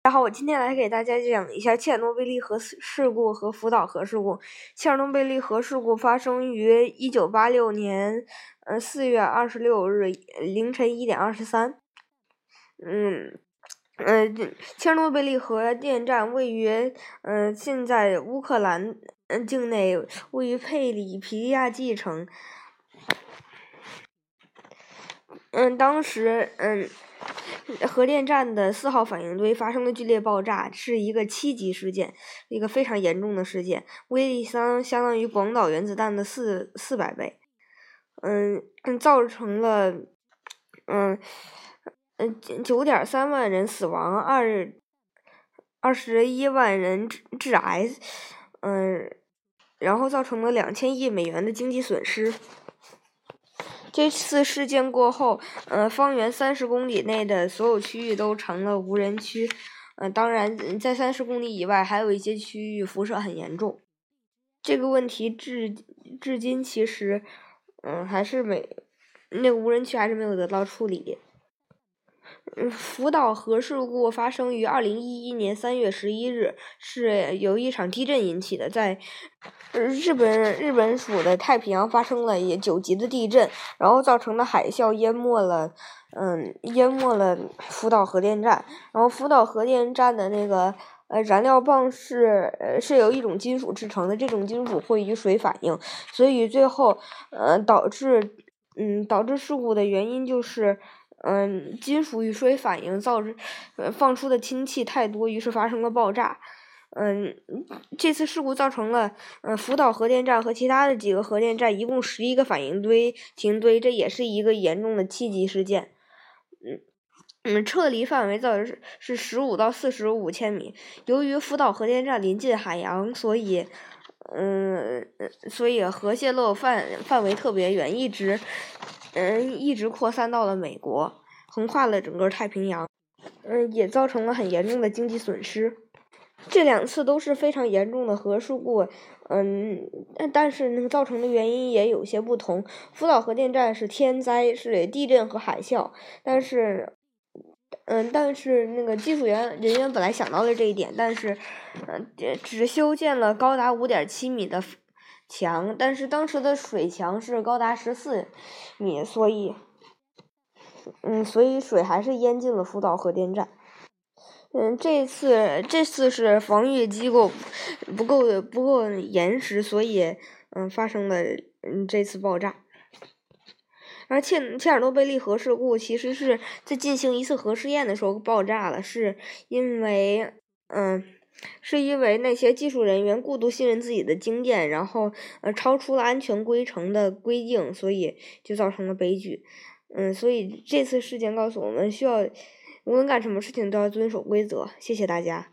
大家好，我今天来给大家讲一下切尔诺贝利核事故和福岛核事故。切尔诺贝利核事故发生于一九八六年，呃四月二十六日凌晨一点二十三。嗯，呃，切尔诺贝利核电站位于，呃，现在乌克兰境内，位于佩里皮亚季城。嗯，当时，嗯。核电站的四号反应堆发生了剧烈爆炸，是一个七级事件，一个非常严重的事件，威力相相当于广岛原子弹的四四百倍，嗯，造成了，嗯，嗯九点三万人死亡，二二十一万人致致癌，嗯，然后造成了两千亿美元的经济损失。这次事件过后，呃，方圆三十公里内的所有区域都成了无人区。呃，当然，在三十公里以外，还有一些区域辐射很严重。这个问题至至今其实，嗯，还是没那个无人区还是没有得到处理。嗯福岛核事故发生于二零一一年三月十一日，是由一场地震引起的，在日本日本属的太平洋发生了也九级的地震，然后造成的海啸淹没了，嗯，淹没了福岛核电站。然后福岛核电站的那个呃燃料棒是呃是由一种金属制成的，这种金属会与水反应，所以最后呃导致嗯导致事故的原因就是。嗯，金属与水反应造成，呃，放出的氢气太多，于是发生了爆炸。嗯，这次事故造成了，嗯，福岛核电站和其他的几个核电站一共十一个反应堆停堆，这也是一个严重的七级事件。嗯，嗯，撤离范围造是是十五到四十五千米。由于福岛核电站临近海洋，所以，嗯，所以核泄漏范范围特别远，一直。嗯，一直扩散到了美国，横跨了整个太平洋，嗯，也造成了很严重的经济损失。这两次都是非常严重的核事故，嗯，但是那个造成的原因也有些不同。福岛核电站是天灾，是地震和海啸，但是，嗯，但是那个技术员人员本来想到了这一点，但是，嗯，只修建了高达五点七米的。墙，但是当时的水墙是高达十四米，所以，嗯，所以水还是淹进了福岛核电站。嗯，这次这次是防御机构不够不够严实，所以嗯发生了嗯这次爆炸。而切切尔诺贝利核事故其实是在进行一次核试验的时候爆炸了，是因为嗯。是因为那些技术人员过度信任自己的经验，然后呃超出了安全规程的规定，所以就造成了悲剧。嗯，所以这次事件告诉我们，需要无论干什么事情都要遵守规则。谢谢大家。